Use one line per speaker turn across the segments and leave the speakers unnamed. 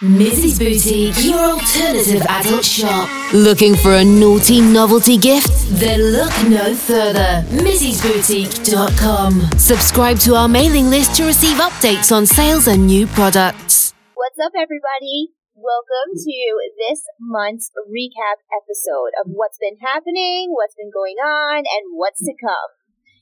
Mizzy's Boutique, your alternative adult shop. Looking for a naughty novelty gift? Then look no further. MizzysBoutique.com. Subscribe to our mailing list to receive updates on sales and new products.
What's up, everybody? Welcome to this month's recap episode of what's been happening, what's been going on, and what's to come.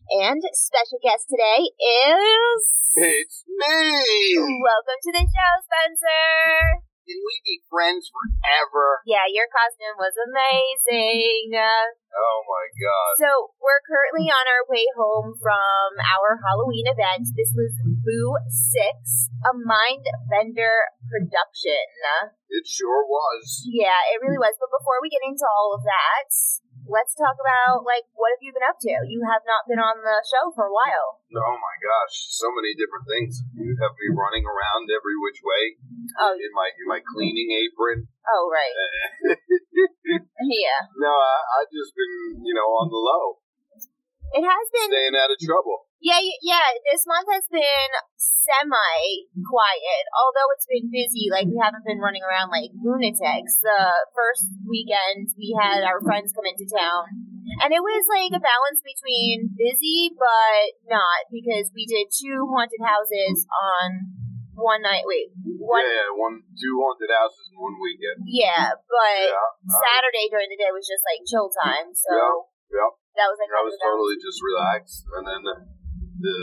And special guest today is.
It's me!
Welcome to the show, Spencer!
Can we be friends forever?
Yeah, your costume was amazing.
Oh my god.
So, we're currently on our way home from our Halloween event. This was Boo 6, a mind bender production.
It sure was.
Yeah, it really was. But before we get into all of that, let's talk about like what have you been up to? You have not been on the show for a while.
Oh my gosh, so many different things. You have me running around every which way
Oh,
in my in my cleaning apron.
oh right. Yeah.
no, I, I've just been, you know, on the low,
It has been
staying out of trouble.
Yeah, yeah. This month has been semi quiet, although it's been busy. Like we haven't been running around like lunatics. The first weekend we had our friends come into town, and it was like a balance between busy but not because we did two haunted houses on one night. Wait, one.
Yeah, one, two haunted houses in one weekend.
Yeah, but
Yeah,
Saturday during the day was just like chill time. So
yeah.
That was like
I was totally just relaxed, and then the,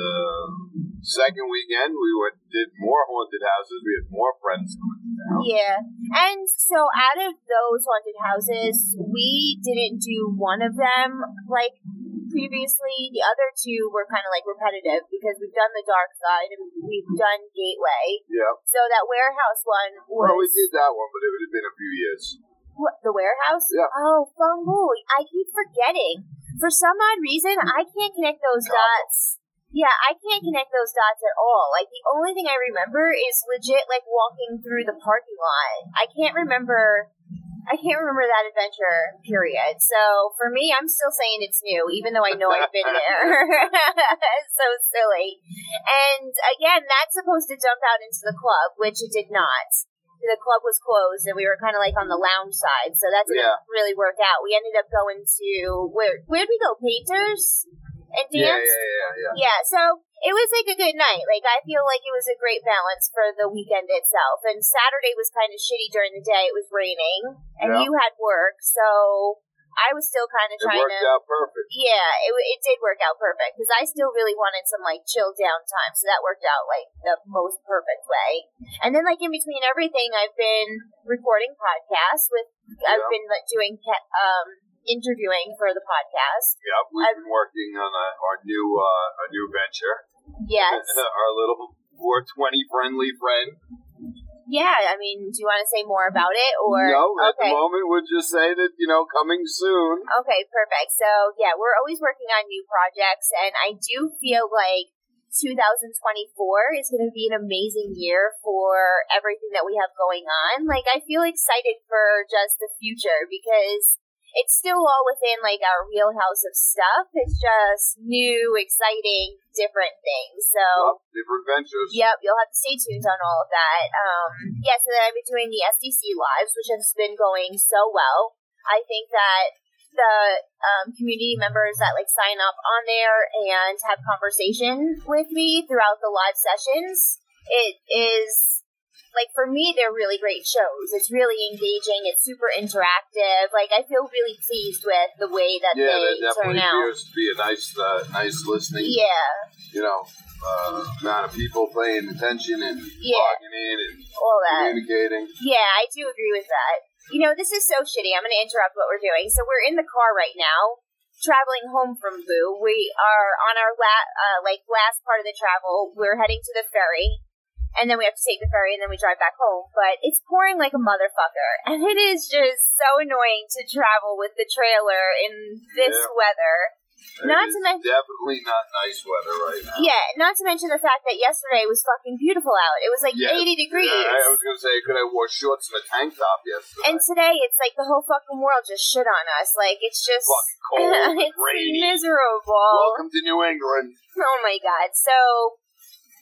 second weekend we went did more haunted houses. We had more friends coming to town.
Yeah. And so out of those haunted houses, we didn't do one of them like previously. The other two were kind of like repetitive because we've done the dark side and we've done Gateway.
Yeah.
So that warehouse one was
Well, we did that one, but it would have been a few years.
What, the warehouse?
Yeah.
Oh, Fungu. I keep forgetting. For some odd reason, I can't connect those dots. Yeah, I can't connect those dots at all. Like, the only thing I remember is legit, like, walking through the parking lot. I can't remember. I can't remember that adventure, period. So, for me, I'm still saying it's new, even though I know I've been there. so silly. And again, that's supposed to jump out into the club, which it did not the club was closed and we were kind of like on the lounge side, so that didn't
Yeah.
really work out. We ended up going to where where'd we go? Painters and dance.
yeah, yeah, yeah.
Yeah, so it was like a good night. Like I feel like it was a great balance for the weekend itself. And Saturday was kind of shitty during the day; it was raining, and
Yeah.
you had work, so I was still kind of
It
trying
worked
to.
out perfect.
Yeah, it, it did work out perfect because I still really wanted some like chill down time, so that worked out like the most perfect way. And then like in between everything, I've been recording podcasts with. I've been like doing um interviewing for the podcast.
Yep, we've
I've-
been working on a, our new uh, our new venture.
Yes.
our little 420 friendly friend.
Yeah. I mean, do you want to say more about it or
no, at the moment we'll just say that you know coming soon.
Okay, perfect. So yeah, we're always working on new projects, and I do feel like 2024 is going to be an amazing year for everything that we have going on. Like, I feel excited for just the future because it's still all within like our wheelhouse of stuff. It's just new, exciting, different things. So.
Yep, different ventures.
Yep, you'll have to stay tuned on all of that. Um, yes, and then I've been doing the SDC lives, which has been going so well. I think that the um, community members that like sign up on there and have conversation with me throughout the live sessions, it is like for me they're really great shows. It's really engaging. It's super interactive. Like I feel really pleased with the way that
Yeah,
they
that
turn
definitely
out.
appears to be a nice, uh, nice listening.
Yeah,
You know, uh, amount of people paying attention and
Yeah.
logging in and
all that.
communicating.
Yeah, I do agree with that. You know, this is so shitty. I'm going to interrupt what we're doing. So we're in the car right now, traveling home from Boo. We are on our la- uh, like last part of the travel. We're heading to the ferry, and then we have to take the ferry, and then we drive back home. But it's pouring like a motherfucker, and it is just so annoying to travel with the trailer in this
Yeah.
weather. Not to mention-
definitely not nice weather right now.
Yeah, not to mention the fact that yesterday was fucking beautiful out. It was like
Yeah.
80 degrees.
Yeah, I was gonna say, could I wore shorts and a tank top yesterday?
and today it's like the whole fucking world just shit on us. Like it's just
fucking cold,
it's
rainy.
miserable.
Welcome to New England.
Oh my god. So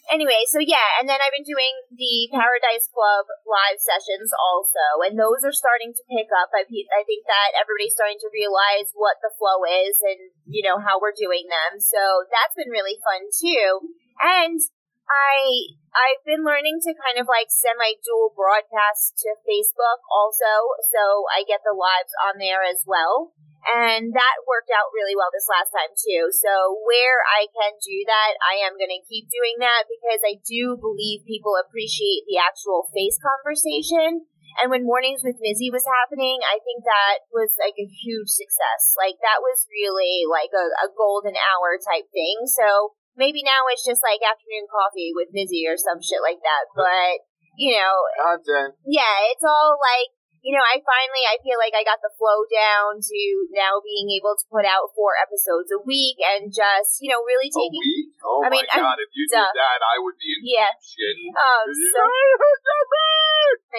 anyway, so yeah, and then I've been doing the Paradise Club live sessions also, and those are starting to pick up. I I think that everybody's starting to realize what the flow is and you know how we're doing them. So that's been really fun too. And I I've been learning to kind of like semi dual broadcast to Facebook also, so I get the lives on there as well. And that worked out really well this last time too. So where I can do that, I am going to keep doing that because I do believe people appreciate the actual face conversation. And when Mornings with Mizzy was happening, I think that was like a huge success. Like that was really like a, a golden hour type thing. So maybe now it's just like afternoon coffee with Mizzy or some shit like that. But, you know,
Content.
yeah, it's all like you know, I finally I feel like I got the flow down to now being able to put out four episodes a week and just you know really
A
taking
week? Oh
I
my
mean, I'm
god, if you did that, I would be in
yeah
shit.
um so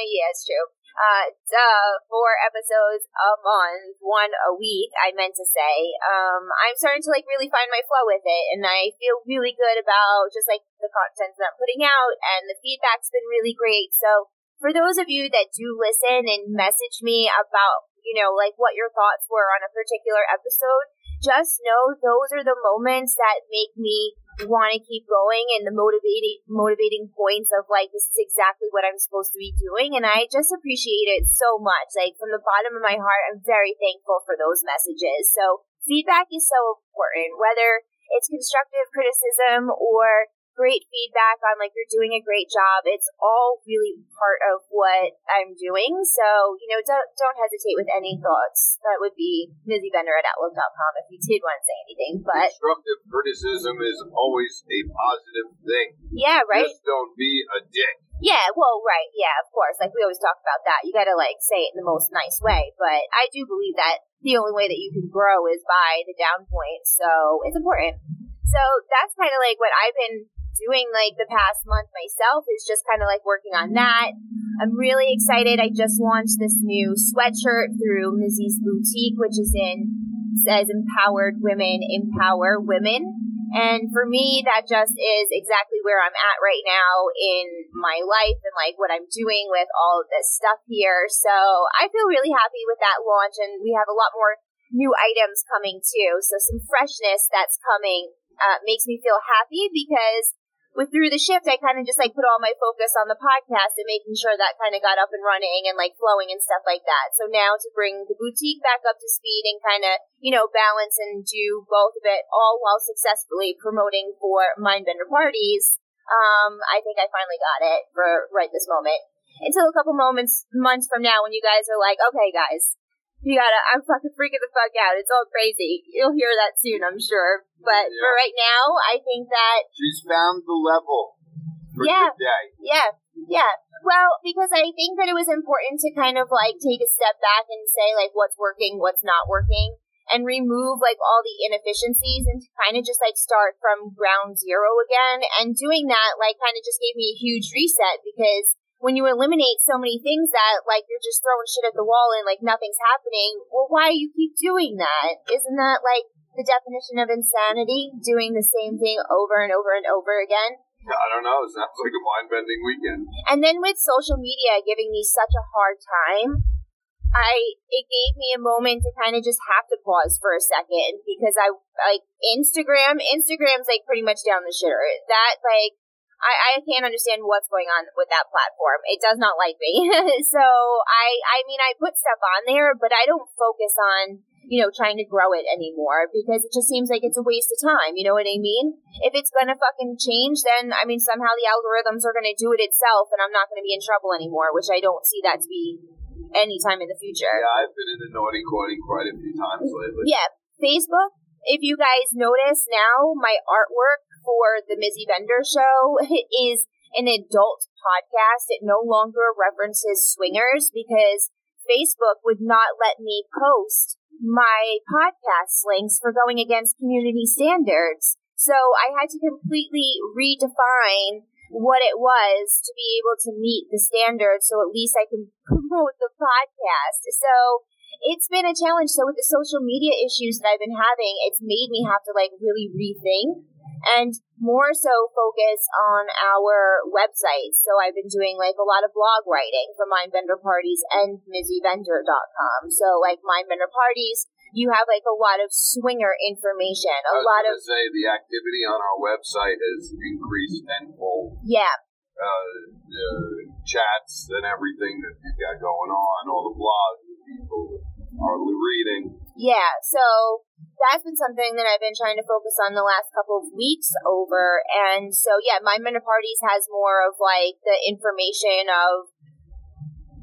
yeah it's true uh duh four episodes a month one a week I meant to say. Um I'm starting to like really find my flow with it and I feel really good about just like the content that I'm putting out and the feedback's been really great. So for those of you that do listen and message me about, you know, like what your thoughts were on a particular episode, just know those are the moments that make me want to keep going and the motivating motivating points of like this is exactly what I'm supposed to be doing and I just appreciate it so much. Like from the bottom of my heart, I'm very thankful for those messages. So feedback is so important, whether it's constructive criticism or great feedback on like you're doing a great job. It's all really part of what I'm doing. So, you know, don't don't hesitate with any thoughts. That would be mizzybender at outlook.com if you did want to say anything. But
Constructive criticism is always a positive thing.
yeah, right?
Just don't be a dick.
Yeah, well, right. Yeah, of course. Like we always talk about that. You got to like say it in the most nice way. But I do believe that the only way that you can grow is by the down point. So it's important. So that's kind of like what I've been doing like the past month myself is just kind of like working on that. I'm really excited. I just launched this new sweatshirt through Mizzy's Boutique, which is in says empowered women empower women. And for me, that just is exactly where I'm at right now in my life and like what I'm doing with all of this stuff here. So I feel really happy with that launch and we have a lot more new items coming too. So some freshness that's coming uh, makes me feel happy because with through the shift, I kind of just like put all my focus on the podcast and making sure that kind of got up and running and like flowing and stuff like that. So now to bring the boutique back up to speed and kind of, you know, balance and do both of it all while successfully promoting for Mindbender parties, um, I think I finally got it for right this moment. Until a couple moments, months from now when you guys are like, okay guys, you gotta, I'm fucking freaking the fuck out. It's all crazy. You'll hear that soon, I'm sure. But for right now, I think that
She's found the level for
Yeah.
today.
yeah, yeah. Well, because I think that it was important to kind of like take a step back and say like what's working, what's not working, and remove like all the inefficiencies and to kind of just like start from ground zero again. And doing that like kind of just gave me a huge reset because when you eliminate so many things that like you're just throwing shit at the wall and like nothing's happening, well, why do you keep doing that? Isn't that like the definition of insanity? Doing the same thing over and over and over again?
I don't know. It sounds like a mind bending weekend.
And then with social media giving me such a hard time, I it gave me a moment to kind of just have to pause for a second because I like Instagram. Instagram's like pretty much down the shitter. That like I, I can't understand what's going on with that platform. It does not like me. so I I mean I put stuff on there, but I don't focus on you know trying to grow it anymore because it just seems like it's a waste of time. You know what I mean? If it's gonna fucking change, then I mean somehow the algorithms are gonna do it itself, and I'm not gonna be in trouble anymore, which I don't see that to be anytime in the future.
Yeah, I've been in the naughty corny quite a few times lately.
Yeah, Facebook, if you guys notice now, my artwork for the Mizzy Bender show is an adult podcast. It no longer references swingers because Facebook would not let me post my podcast links for going against community standards. So I had to completely redefine what it was to be able to meet the standards so at least I can promote the podcast. So it's been a challenge. So with the social media issues that I've been having, it's made me have to like really rethink and more so focus on our websites. So I've been doing like a lot of blog writing for Mindbender Parties and MizzyBender.com. So like Mindbender Parties, you have like a lot of swinger information, a
I was
lot of
say the activity on our website has increased tenfold.
yeah,
Uh, the chats and everything that you've got going on, all the blogs that people are reading.
Yeah, so that's been something that I've been trying to focus on the last couple of weeks over. And so, yeah, Mindbender Parties has more of like the information of,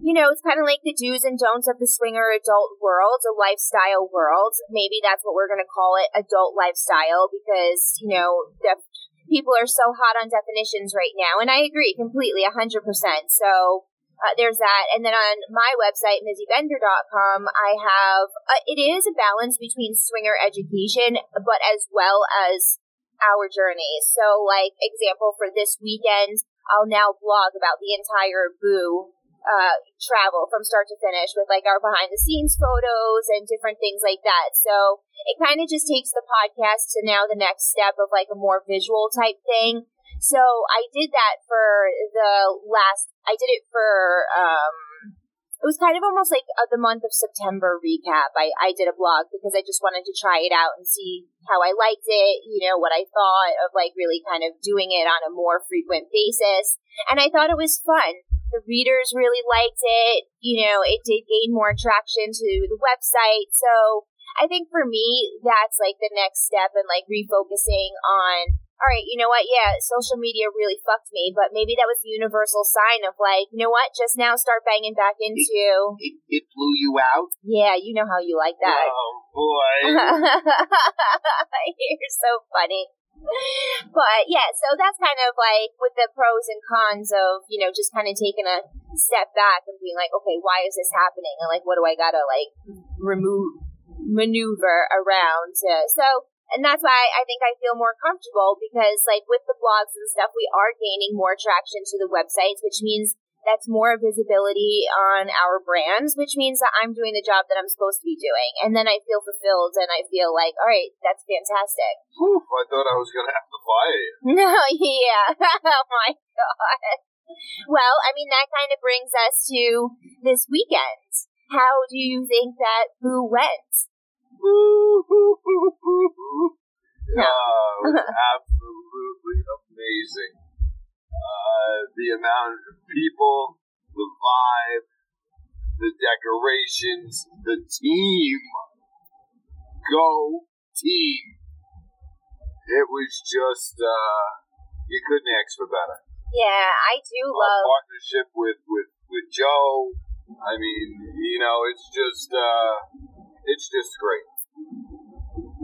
you know, it's kind of like the do's and don'ts of the swinger adult world, a lifestyle world. Maybe that's what we're going to call it, adult lifestyle, because, you know, the people are so hot on definitions right now. And I agree completely, 100%. So, uh, there's that. And then on my website, MizzyBender.com, I have, uh, it is a balance between swinger education, but as well as our journey. So, like, example for this weekend, I'll now blog about the entire Boo uh, travel from start to finish with like our behind the scenes photos and different things like that. So it kind of just takes the podcast to now the next step of like a more visual type thing. So I did that for the last, I did it for, um, it was kind of almost like uh, the month of September recap. I, I did a blog because I just wanted to try it out and see how I liked it, you know, what I thought of like really kind of doing it on a more frequent basis. And I thought it was fun. The readers really liked it. You know, it did gain more traction to the website. So I think for me, that's like the next step in like refocusing on all right, you know what? Yeah, social media really fucked me, but maybe that was the universal sign of like, you know what? Just now start banging back into.
It, it blew you out.
Yeah, you know how you like that.
Oh boy!
You're so funny. But yeah, so that's kind of like with the pros and cons of, you know, just kind of taking a step back and being like, okay, why is this happening? And like, what do I gotta like remove, maneuver around to, so, and that's why I think I feel more comfortable because like with the blogs and stuff, we are gaining more traction to the websites, which means that's more visibility on our brands, which means that I'm doing the job that I'm supposed to be doing. And then I feel fulfilled and I feel like, all right, that's fantastic.
Whew, I thought I was gonna have to buy it.
No, yeah. oh my god. Well, I mean, that kind of brings us to this weekend. How do you think that Boo went?
Yeah, it absolutely amazing. Uh, the amount of people, the vibe, the decorations, the team. Go team. It was just, uh, you couldn't ask for better.
Yeah, I do
Our
love.
partnership with, with, with Joe. I mean, you know, it's just, uh, it's just great.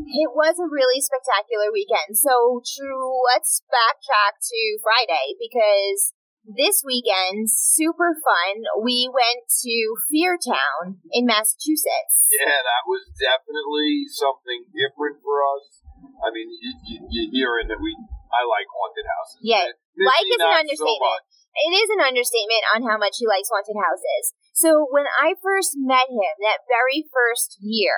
It was a really spectacular weekend. So, true, let's backtrack to Friday because this weekend, super fun. We went to Feartown in Massachusetts.
Yeah, that was definitely something different for us. I mean, you, you, you're hearing that we, I like haunted houses.
Yeah, like is an
so
understatement.
much.
It is an understatement on how much he likes haunted houses. So when I first met him that very first year,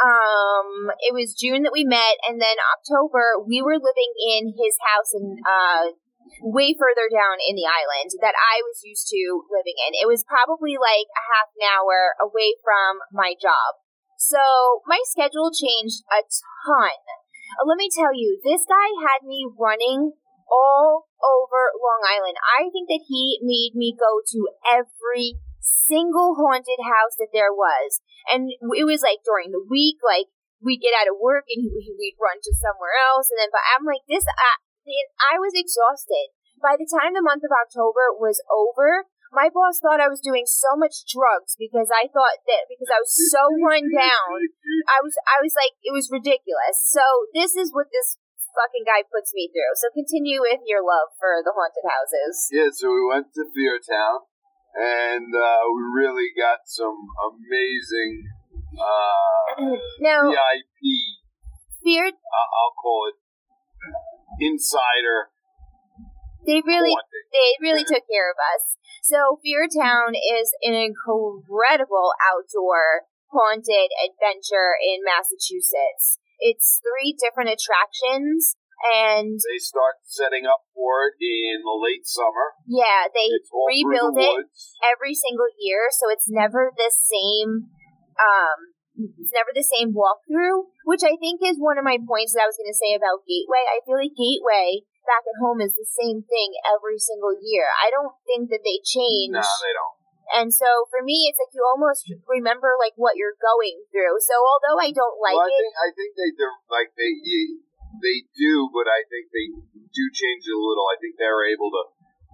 um, it was June that we met, and then October we were living in his house in uh way further down in the island that I was used to living in. It was probably like a half an hour away from my job. So my schedule changed a ton. Uh, Let me tell you, this guy had me running all over Long Island. I think that he made me go to every single haunted house that there was. And it was like during the week, like we'd get out of work and we'd run to somewhere else. And then, but I'm like, this, I, I was exhausted. By the time the month of October was over, my boss thought I was doing so much drugs because I thought that because I was so run down, I was I was like it was ridiculous. So this is what this fucking guy puts me through. So continue with your love for the haunted houses.
Yeah, so we went to Fear Town, and uh, we really got some amazing uh,
Now,
VIP.
Fear
I- I'll call it insider
they really they really took care of us. So Fear Town is an incredible outdoor haunted adventure in Massachusetts. It's three different attractions and
They start setting up for it in the late summer.
yeah, they
It's all through
rebuild
the
it every single year, so it's never the same. Um, it's never the same walkthrough, which I think is one of my points that I was going to say about Gateway. I feel like Gateway back at home is the same thing every single year. I don't think that they change.
No, they don't.
And so for me, it's like you almost remember like what you're going through. So although I don't like
well, I
it,
think I think they do like they they do, but I think they do change it a little. I think they're able to,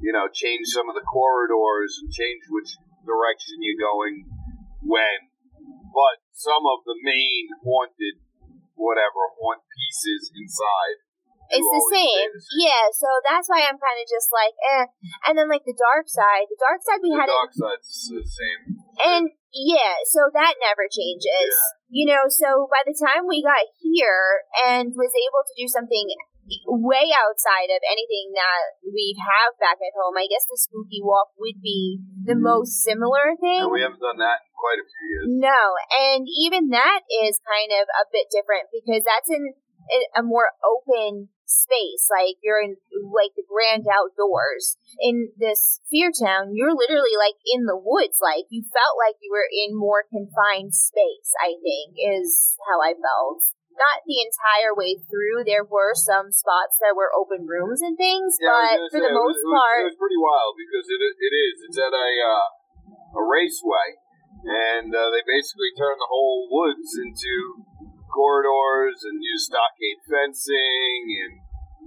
you know, change some of the corridors and change which direction you're going when. But some of the main haunted, whatever haunt pieces inside,
it's the same. Yeah, so that's why I'm kind of just like, eh. And then like the dark side, the dark side we
The
had
dark side's the same.
And yeah, so that never changes. You know, so by the time we got here and was able to do something way outside of anything that we have back at home, I guess the spooky walk would be the most similar thing.
And we haven't done that in quite a few years.
No, and even that is kind of a bit different because that's in in a more open space. Like you're in like the grand outdoors. In this Fear Town, you're literally like in the woods. Like you felt like you were in more confined space. I think is how I felt. Not the entire way through. There were some spots that were open rooms and things,
Yeah,
but for
say,
the most
it was,
part,
it was pretty wild because it it is. It's at a uh, a raceway, and uh, they basically turn the whole woods into corridors and use stockade fencing and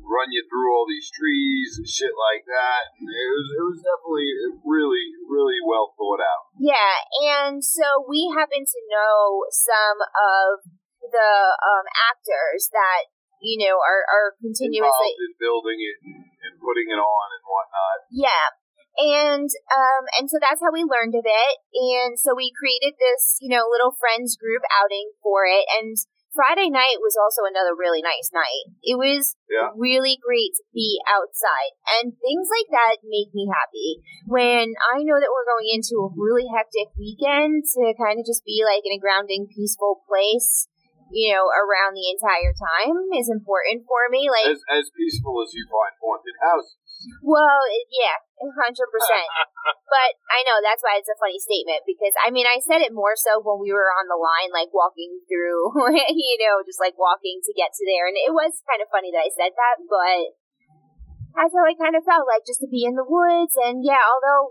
run you through all these trees and shit like that. And it was it was definitely really really well thought out.
Yeah, and so we happen to know some of the um, actors that you know are are continuously
Involved in building it and, and putting it on and whatnot.
yeah. And um and so that's how we learned of it. And so we created this, you know, little friends group outing for it and Friday night was also another really nice night. It was
Yeah.
really great to be outside. And things like that make me happy. When I know that we're going into a really hectic weekend to kind of just be like in a grounding, peaceful place, you know, around the entire time is important for me. Like
As as peaceful as you find haunted houses.
Well, yeah, hundred percent. But I know that's why it's a funny statement because I mean I said it more so when we were on the line, like walking through, you know, just like walking to get to there, and it was kind of funny that I said that, but that's how I kind of felt like just to be in the woods, and yeah, although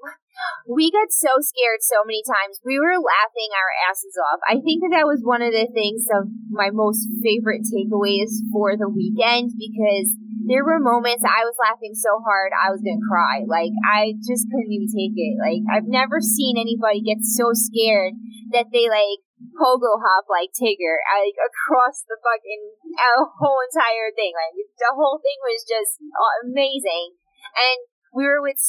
we got so scared so many times, we were laughing our asses off. I think that that was one of the things of my most favorite takeaways for the weekend because there were moments I was laughing so hard I was gonna cry. Like I just couldn't even take it. Like I've never seen anybody get so scared that they like pogo hop like Tigger like across the fucking uh, whole entire thing. Like the whole thing was just uh, amazing, and we were with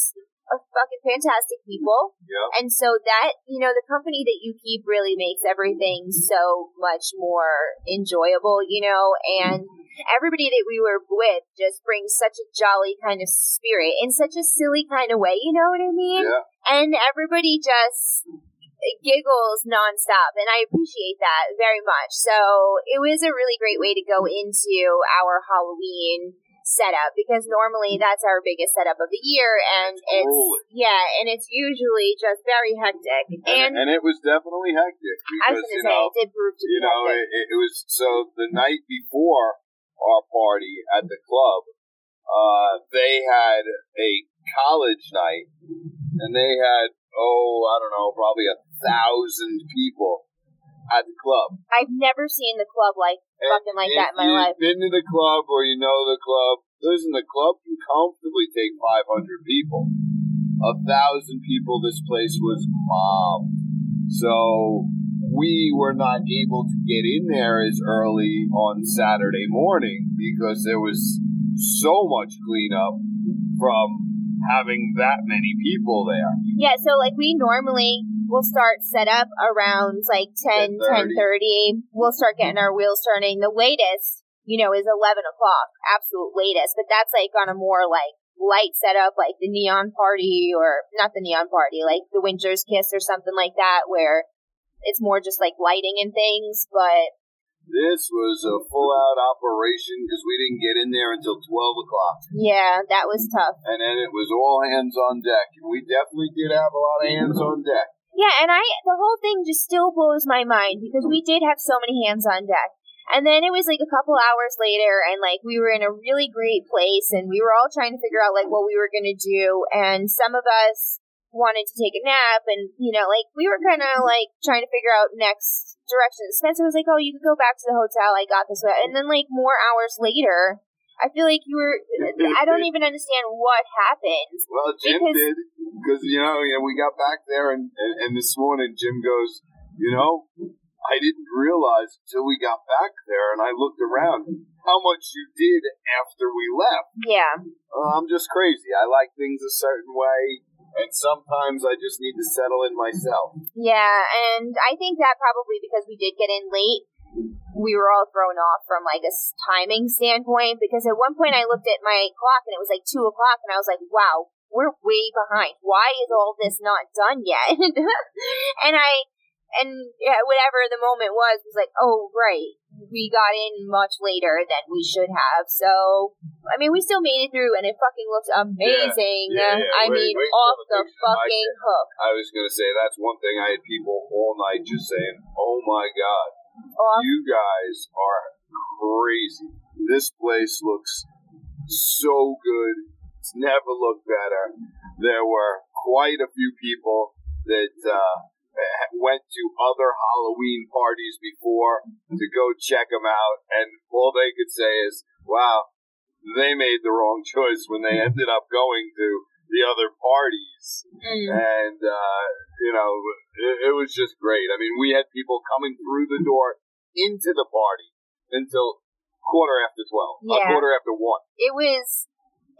s- a fucking fantastic people.
Yeah.
And so that, you know, the company that you keep really makes everything so much more enjoyable, you know, and everybody that we were with just brings such a jolly kind of spirit in such a silly kind of way, you know what I mean?
Yeah.
And everybody just giggles nonstop, and I appreciate that very much. So it was a really great way to go into our Halloween setup because normally that's our biggest setup of the year and
It's
it's, yeah and it's usually just very hectic
And,
and,
and it was definitely hectic
I was
because
gonna
you
say
know
it did prove to
you know it, it was so the night before our party at the club uh they had a college night and they had oh i don't know probably a thousand people at the club
I've never seen the club like fucking like
if
that in my
you've
life.
been to the club or you know the club listen the club can comfortably take 500 people a thousand people. This place was mobbed. So we were not able to get in there as early on Saturday morning because there was so much cleanup from having that many people there.
Yeah, so like we normally will start set up around like 10,
10:30.
10.30. We'll start getting our wheels turning. The latest, you know, is 11 o'clock, absolute latest. But that's like on a more like light setup, like the neon party or not the neon party, like the Winter's Kiss or something like that where it's more just like lighting and things. But
This was a full out operation because we didn't get in there until 12 o'clock.
yeah, that was tough.
And then it was all hands on deck. We definitely did have a lot of hands on deck.
Yeah, and I the whole thing just still blows my mind because we did have so many hands on deck. And then it was like a couple hours later and like we were in a really great place and we were all trying to figure out like what we were going to do and some of us wanted to take a nap and you know like we were kind of like trying to figure out next direction. Spencer was like, "Oh, you could go back to the hotel. I got this." Way. And then like more hours later, I feel like you were I don't even understand what happened.
Well, Jim
Because-
did because you know, you know, we got back there, and, and and this morning Jim goes, you know, I didn't realize until we got back there, and I looked around how much you did after we left.
Yeah.
Uh, I'm just crazy. I like things a certain way, and sometimes I just need to settle in myself.
Yeah, and I think that probably because we did get in late, we were all thrown off from like a timing standpoint. Because at one point I looked at my clock and it was like two o'clock, and I was like, "Wow, we're way behind. Why is all this not done yet?" and I, and yeah, whatever the moment was, was like, "Oh, right, we got in much later than we should have." So, I mean, we still made it through, and it fucking looks amazing.
Yeah, yeah,
I
wait-
mean,
wait
off
the
the
picture I
fucking hook.
I was gonna say that's one thing. I had people all night just saying, "Oh my god."
Off
You guys are crazy. This place looks so good. It's never looked better. There were quite a few people that uh, went to other Halloween parties before to go check them out, and all they could say is, "Wow, they made the wrong choice when they ended up going to the other parties."
Mm.
and uh, you know, it, it was just great. I mean, we had people coming through the door into the party until quarter after twelve,
Yeah.
quarter after one.
it was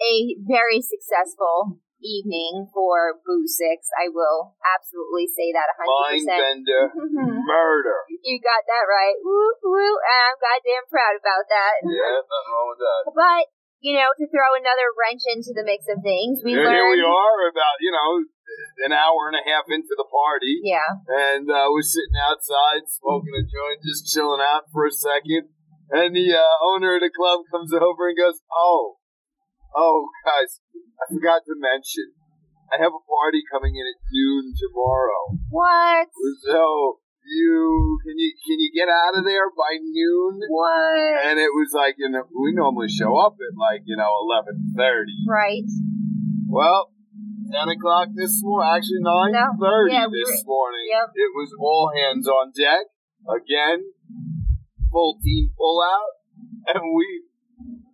a very successful evening for Boo Six. I will absolutely say that
Mind
hundred percent.
bender, murder.
You got that right. Woo woo! And I'm goddamn proud about that.
Yeah, nothing wrong with that.
But you know, to throw another wrench into the mix of things, we
And
learned.
here we are, about you know, an hour and a half into the party,
Yeah.
and uh, we're sitting outside smoking a joint, just chilling out for a second. And the uh, owner of the club comes over and goes, "Oh, oh, guys, I forgot to mention, I have a party coming in at noon tomorrow.
What?
So you can you can you get out of there by noon?"
What?
And it was like, you know, we normally show up at like you know eleven thirty.
Right.
Well, ten o'clock this morning, actually nine thirty
Yeah, we
this
were-
morning.
yep.
It was all hands on deck again, full team pull out, and we.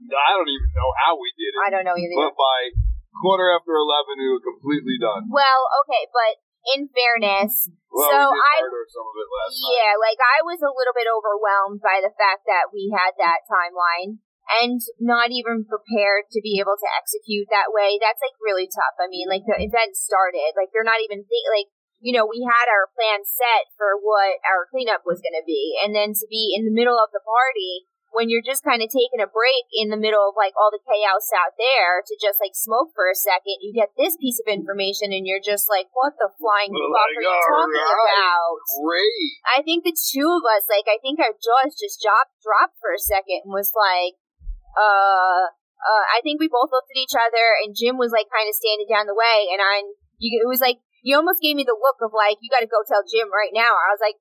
I don't even know how we did it,
I don't know either.
but by quarter after eleven, we were completely done.
Well, okay, but in fairness,
Well,
so
we
I
murder some of it last night.
Yeah, like I was a little bit overwhelmed by the fact that we had that timeline and not even prepared to be able to execute that way. That's like really tough. I mean, like the event started, like they're not even think like you know, we had our plan set for what our cleanup was going to be, and then to be in the middle of the party when you're just kind of taking a break in the middle of like all the chaos out there to just like smoke for a second, you get this piece of information and you're just like, what the flying
Well,
fuck
like,
are you talking
right.
about?
Great.
I think the two of us, like, I think our jaws just dropped, dropped for a second and was like, uh, uh, I think we both looked at each other and Jim was like kind of standing down the way and I, you, it was like, you almost gave me the look of like, you gotta go tell Jim right now. I was like,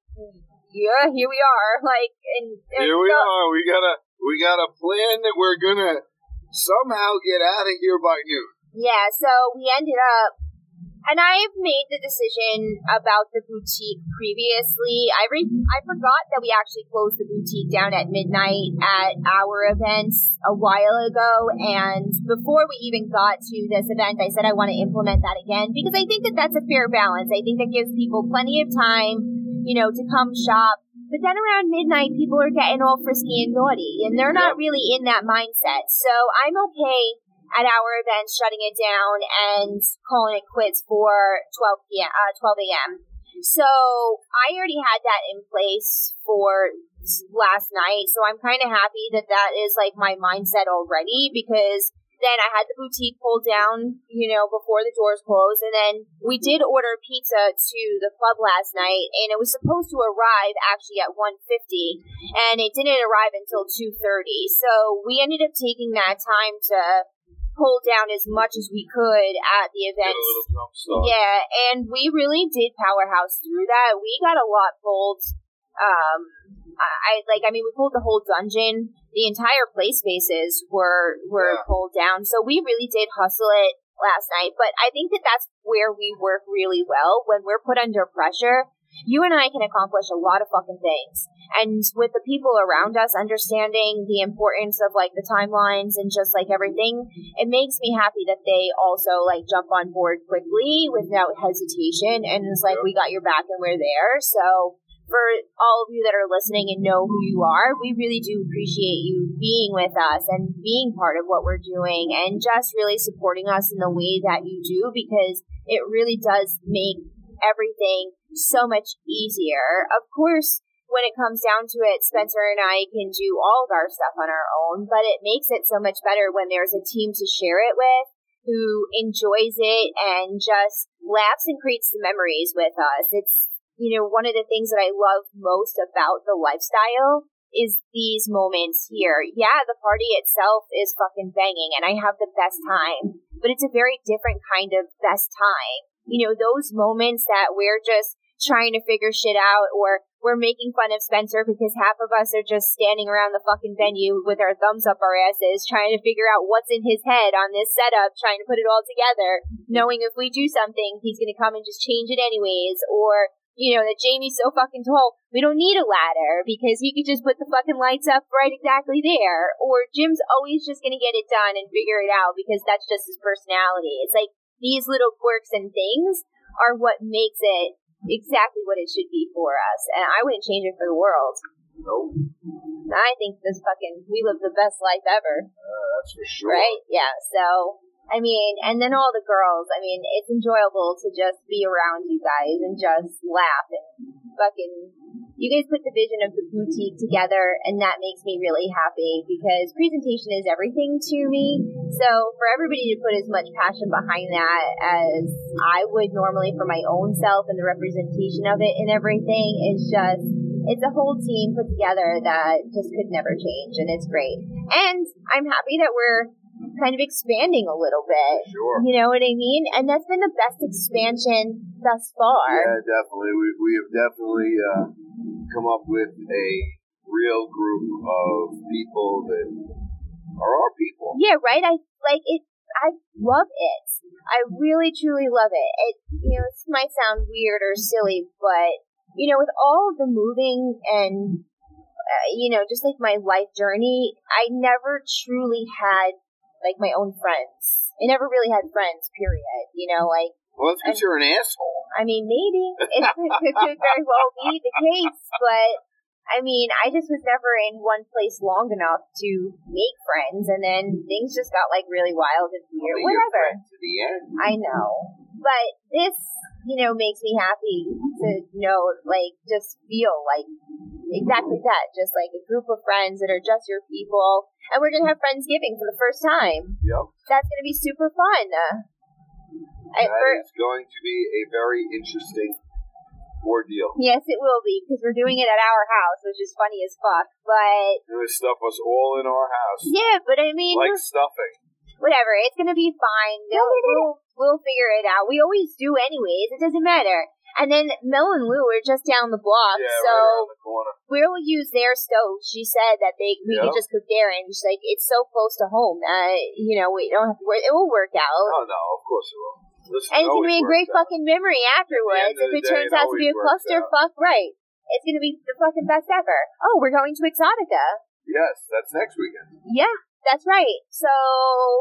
yeah, here we are. Like, and, and
Here we
so-
are. We got a we got a plan that we're gonna somehow get out of here by noon.
Yeah, so we ended up And I've made the decision about the boutique previously. I re- I forgot that we actually closed the boutique down at midnight at our events a while ago. And before we even got to this event, I said I want to implement that again because I think that that's a fair balance. I think that gives people plenty of time, you know, to come shop. But then around midnight, people are getting all frisky and naughty, and they're not really in that mindset. So I'm okay at our event, shutting it down and calling it quits for 12 p.m. Uh, 12 a.m. So I already had that in place for last night. So I'm kind of happy that that is like my mindset already because then I had the boutique pulled down, you know, before the doors closed, and then we did order pizza to the club last night, and it was supposed to arrive actually at 1:50, and it didn't arrive until 2:30. So we ended up taking that time to pull down as much as we could at the
Get a
events.
little jump start.
Yeah, and we really did powerhouse through that. We got a lot pulled. Um, I I- like. I mean, we pulled the whole dungeon. The entire play spaces were were
Yeah.
pulled down. So we really did hustle it last night. But I think that that's where we work really well when we're put under pressure. You and I can accomplish a lot of fucking things. And with the people around us understanding the importance of like the timelines and just like everything, it makes me happy that they also like jump on board quickly without hesitation and it's like we got your back and we're there so for all of you that are listening and know who you are we really do appreciate you being with us and being part of what we're doing and just really supporting us in the way that you do because it really does make everything so much easier of course when it comes down to it, Spencer and I can do all of our stuff on our own, but it makes it so much better when there's a team to share it with who enjoys it and just laughs and creates the memories with us. It's, you know, one of the things that I love most about the lifestyle is these moments here. Yeah, the party itself is fucking banging and I have the best time, but it's a very different kind of best time. You know, those moments that we're just trying to figure shit out or we're making fun of Spencer because half of us are just standing around the fucking venue with our thumbs up our asses trying to figure out what's in his head on this setup, trying to put it all together, knowing if we do something, he's gonna come and just change it anyways, or you know, that Jamie's so fucking tall, we don't need a ladder because he could just put the fucking lights up right exactly there. Or Jim's always just gonna get it done and figure it out because that's just his personality. It's like these little quirks and things are what makes it exactly what it should be for us. And I wouldn't change it for the world.
Nope.
I think this fucking, we live the best life ever.
Uh, that's for sure.
Right? Yeah. So, I mean, and then all the girls. I mean, it's enjoyable to just be around you guys and just laugh and fucking. You guys put the vision of the boutique together, and that makes me really happy because presentation is everything to me. So, for everybody to put as much passion behind that as I would normally for my own self and the representation of it and everything is just it's a whole team put together that just could never change and it's great. And I'm happy that we're kind of expanding a little bit.
Sure.
You know what I mean? And that's been the best expansion thus far.
Yeah, definitely. We, we have definitely uh, come up with a real group of people that are our people.
Yeah, right? I like it I love it. I really truly love it. It you know, this might sound weird or silly, but you know, with all of the moving and uh, you know, just like my life journey, I never truly had like my own friends. I never really had friends, period. You know, like
Well, that's because you're an asshole.
I mean, maybe it could, it could very well be the case, but I mean, I just was never in one place long enough to make friends, and then things just got like really wild and weird.
Well,
Whatever.
to the end.
I know, but this, you know, makes me happy to know, like, just feel like exactly that, just like a group of friends that are just your people, and we're gonna have friendsgiving for the first time.
Yep.
That's gonna be super fun. Uh, I,
That
for,
is going to be a very interesting ordeal.
Yes, it will be because we're doing it at our house, which is funny as fuck. But
They're stuff us all in our house.
yeah, but I mean,
Like stuffing.
whatever. It's gonna be fine. They'll, we'll we'll figure it out. We always do, anyways. It doesn't matter. And then Mel and Lou are just down the block,
Yeah,
so
right the
we'll use their stove. She said that they we
Yeah.
could just cook there, and she's like, it's so close to home that you know we don't have to worry. It will work out.
Oh, no, of course it will. Listen,
And it's gonna be a great
out.
fucking memory afterwards if it
day,
turns
it
out to be a
always works out.
clusterfuck. Right. It's gonna be the fucking best ever. Oh, we're going to Exotica.
Yes, that's next weekend.
Yeah, that's right. So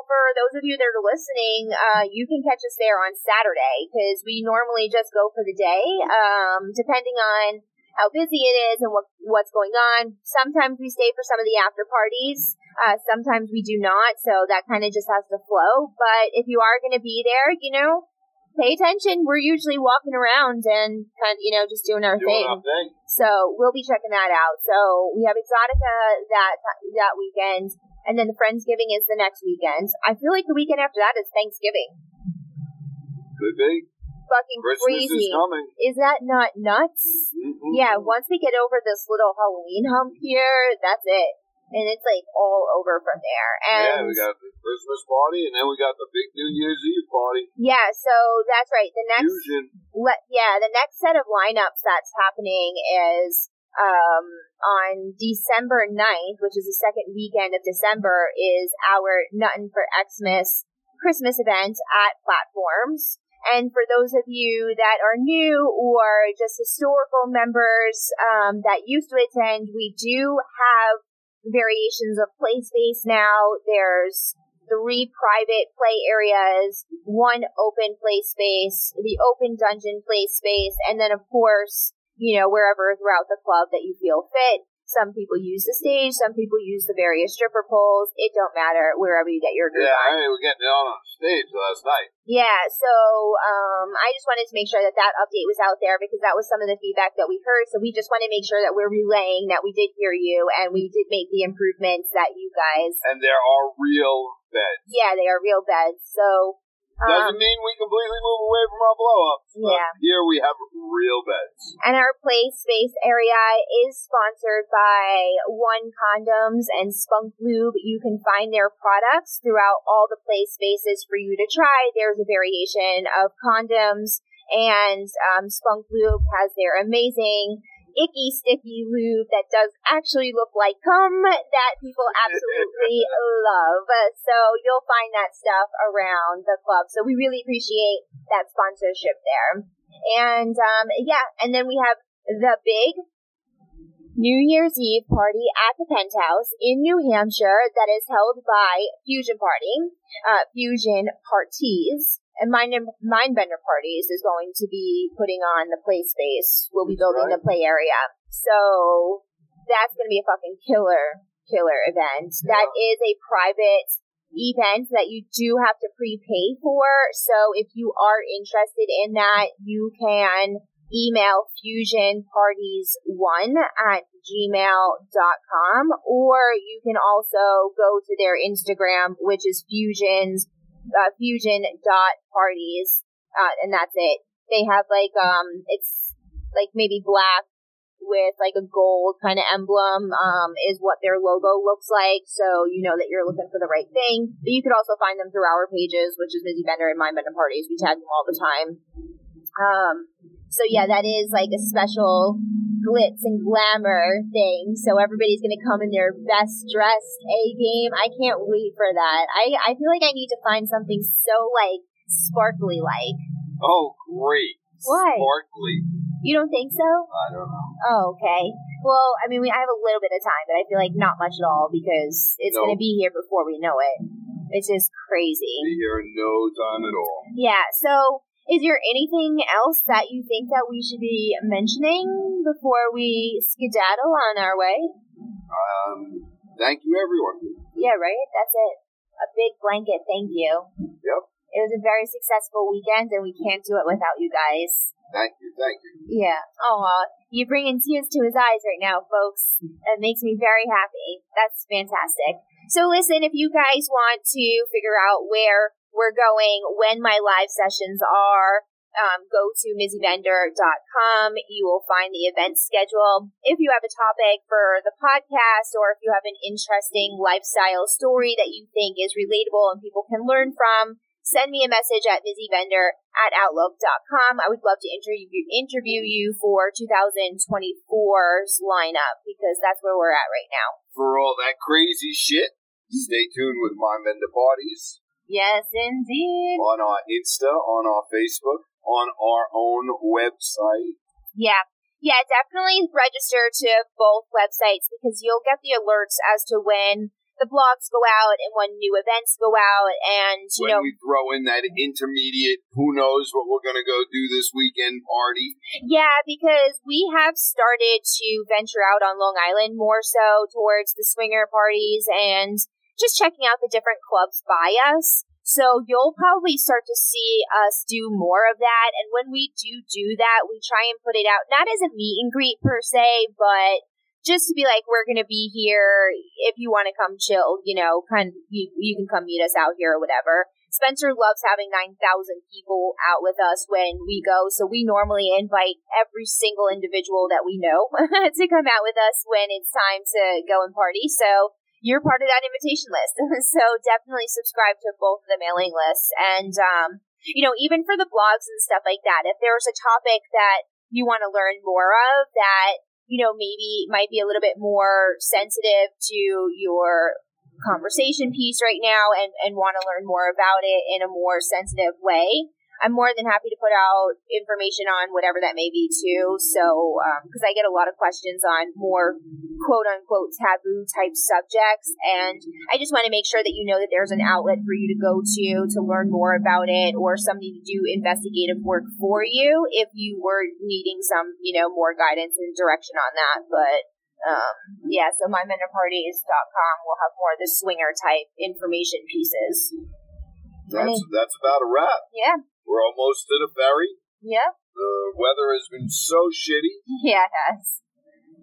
for those of you that are listening, uh, you can catch us there on Saturday because we normally just go for the day, um, depending on how busy it is and what what's going on. Sometimes we stay for some of the after parties. Uh, sometimes we do not, so that kind of just has to flow. But if you are going to be there, you know, pay attention. We're usually walking around and kind of, you know, just doing our
Doing
thing.
our thing.
So we'll be checking that out. So we have Exotica that that weekend, and then the Friendsgiving is the next weekend. I feel like the weekend after that is Thanksgiving.
Could be.
Fucking
Christmas
crazy.
is coming.
Is that not nuts?
Mhm.
Yeah, once we get over this little Halloween hump here, that's it. And it's like all over from there.
Yeah,
And
we got the Christmas party, and then we got the big New Year's Eve party.
yeah, so that's right. The next le- yeah, the next set of lineups that's happening is um, on December 9th, which is the second weekend of December, is our Nuttin' for Xmas Christmas event at Platforms. And for those of you that are new or just historical members um, that used to attend, we do have variations of play space now. There's three private play areas, one open play space, the open dungeon play space, and then of course, you know, wherever throughout the club that you feel fit. Some people use the stage, some people use the various stripper poles. It don't matter wherever you get your group
Yeah,
on.
I mean, we're getting it on on stage last night.
Yeah, so um, I just wanted to make sure that that update was out there because that was some of the feedback that we heard. So we just want to make sure that we're relaying that we did hear you and we did make the improvements that you guys.
And there are real beds.
Yeah, they are real beds. So um,
Doesn't mean we completely move away from our blow ups.
Yeah.
Here we have real beds.
and our play space area is sponsored by One Condoms and Spunk Lube. You can find their products throughout all the play spaces for you to try. There's a variation of condoms, and um, Spunk Lube has their amazing icky sticky lube that does actually look like cum that people absolutely love. So you'll find that stuff around the club. So we really appreciate that sponsorship there. And um, yeah, and then we have the big New Year's Eve party at the Penthouse in New Hampshire that is held by Fusion Party, uh, Fusion Parties, and Mind Mindbender Parties is going to be putting on the play space. We'll be building
right.
the play area, so that's going to be a fucking killer, killer event. That is a private event that you do have to prepay for. So if you are interested in that, you can email fusionparties1 at gmail.com or you can also go to their Instagram, which is fusions, uh, fusion dot parties, uh, and that's it. They have like, um, it's like maybe black with like a gold kind of emblem um, is what their logo looks like. So you know that you're looking for the right thing. But you could also find them through our pages, which is Mizzy Bender and Mindbender Parties. We tag them all the time. Um, so yeah, that is like a special glitz and glamour thing. So everybody's gonna come in their best dressed A game. I can't wait for that. I I feel like I need to find something so like sparkly like.
Oh, great.
Why?
Sparkly.
You don't think so?
I don't know.
Oh, okay. Well, I mean, we I have a little bit of time, but I feel like not much at all because it's
No.
going to be here before we know it. It's just crazy.
Be here in no time at all.
Yeah. So, is there anything else that you think that we should be mentioning before we skedaddle on our way?
Um, thank you, everyone.
Yeah, right. That's it. A big blanket. Thank you.
Yep.
It was a very successful weekend, and we can't do it without you guys.
Thank you. Thank you.
Yeah. Aw, you're bringing tears to his eyes right now, folks. It makes me very happy. That's fantastic. So listen, if you guys want to figure out where we're going, when my live sessions are, um, go to mizzybender.com. You will find the event schedule. If you have a topic for the podcast or if you have an interesting lifestyle story that you think is relatable and people can learn from, send me a message at mizzybender at outlook.com. I would love to interview, interview you for 2024's lineup because that's where we're at right now.
For all that crazy shit, stay tuned with Mindbender Parties
Yes, indeed.
on our Insta, on our Facebook, on our own website.
Yeah. Yeah, definitely register to both websites because you'll get the alerts as to when the blogs go out and when new events go out and you
when
know
we throw in that intermediate, who knows what we're going to go do this weekend party.
Yeah, because we have started to venture out on Long Island more so towards the swinger parties and just checking out the different clubs by us. So you'll probably start to see us do more of that. And when we do do that, we try and put it out not as a meet and greet per se, but just to be like, we're going to be here. If you want to come chill, you know, kind of, you, you can come meet us out here or whatever. Spencer loves having 9,000 people out with us when we go. So we normally invite every single individual that we know to come out with us when it's time to go and party. So you're part of that invitation list. so definitely subscribe to both the mailing lists. And, um, you know, even for the blogs and stuff like that, if there's a topic that you want to learn more of that you know, maybe might be a little bit more sensitive to your conversation piece right now and, and want to learn more about it in a more sensitive way. I'm more than happy to put out information on whatever that may be too. So, because um, I get a lot of questions on more quote unquote taboo type subjects, and I just want to make sure that you know that there's an outlet for you to go to to learn more about it, or somebody to do investigative work for you if you were needing some, you know, more guidance and direction on that. But um, yeah, so mindbenderparties.com will have more of the swinger type information pieces.
That's that's about a wrap.
Yeah.
We're almost to the ferry.
Yep.
The weather has been so shitty.
Yeah, it has.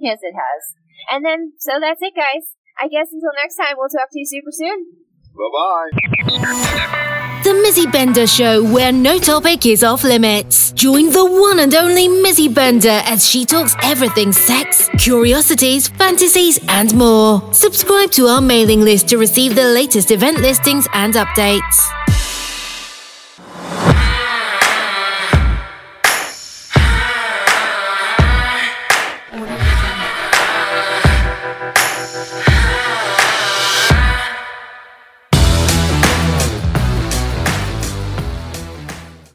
Yes, it has. And then, so that's it, guys. I guess until next time, we'll talk to you super soon.
Bye bye.
The Mizzy Bender Show, where no topic is off limits. Join the one and only Mizzy Bender as she talks everything sex, curiosities, fantasies, and more. Subscribe to our mailing list to receive the latest event listings and updates.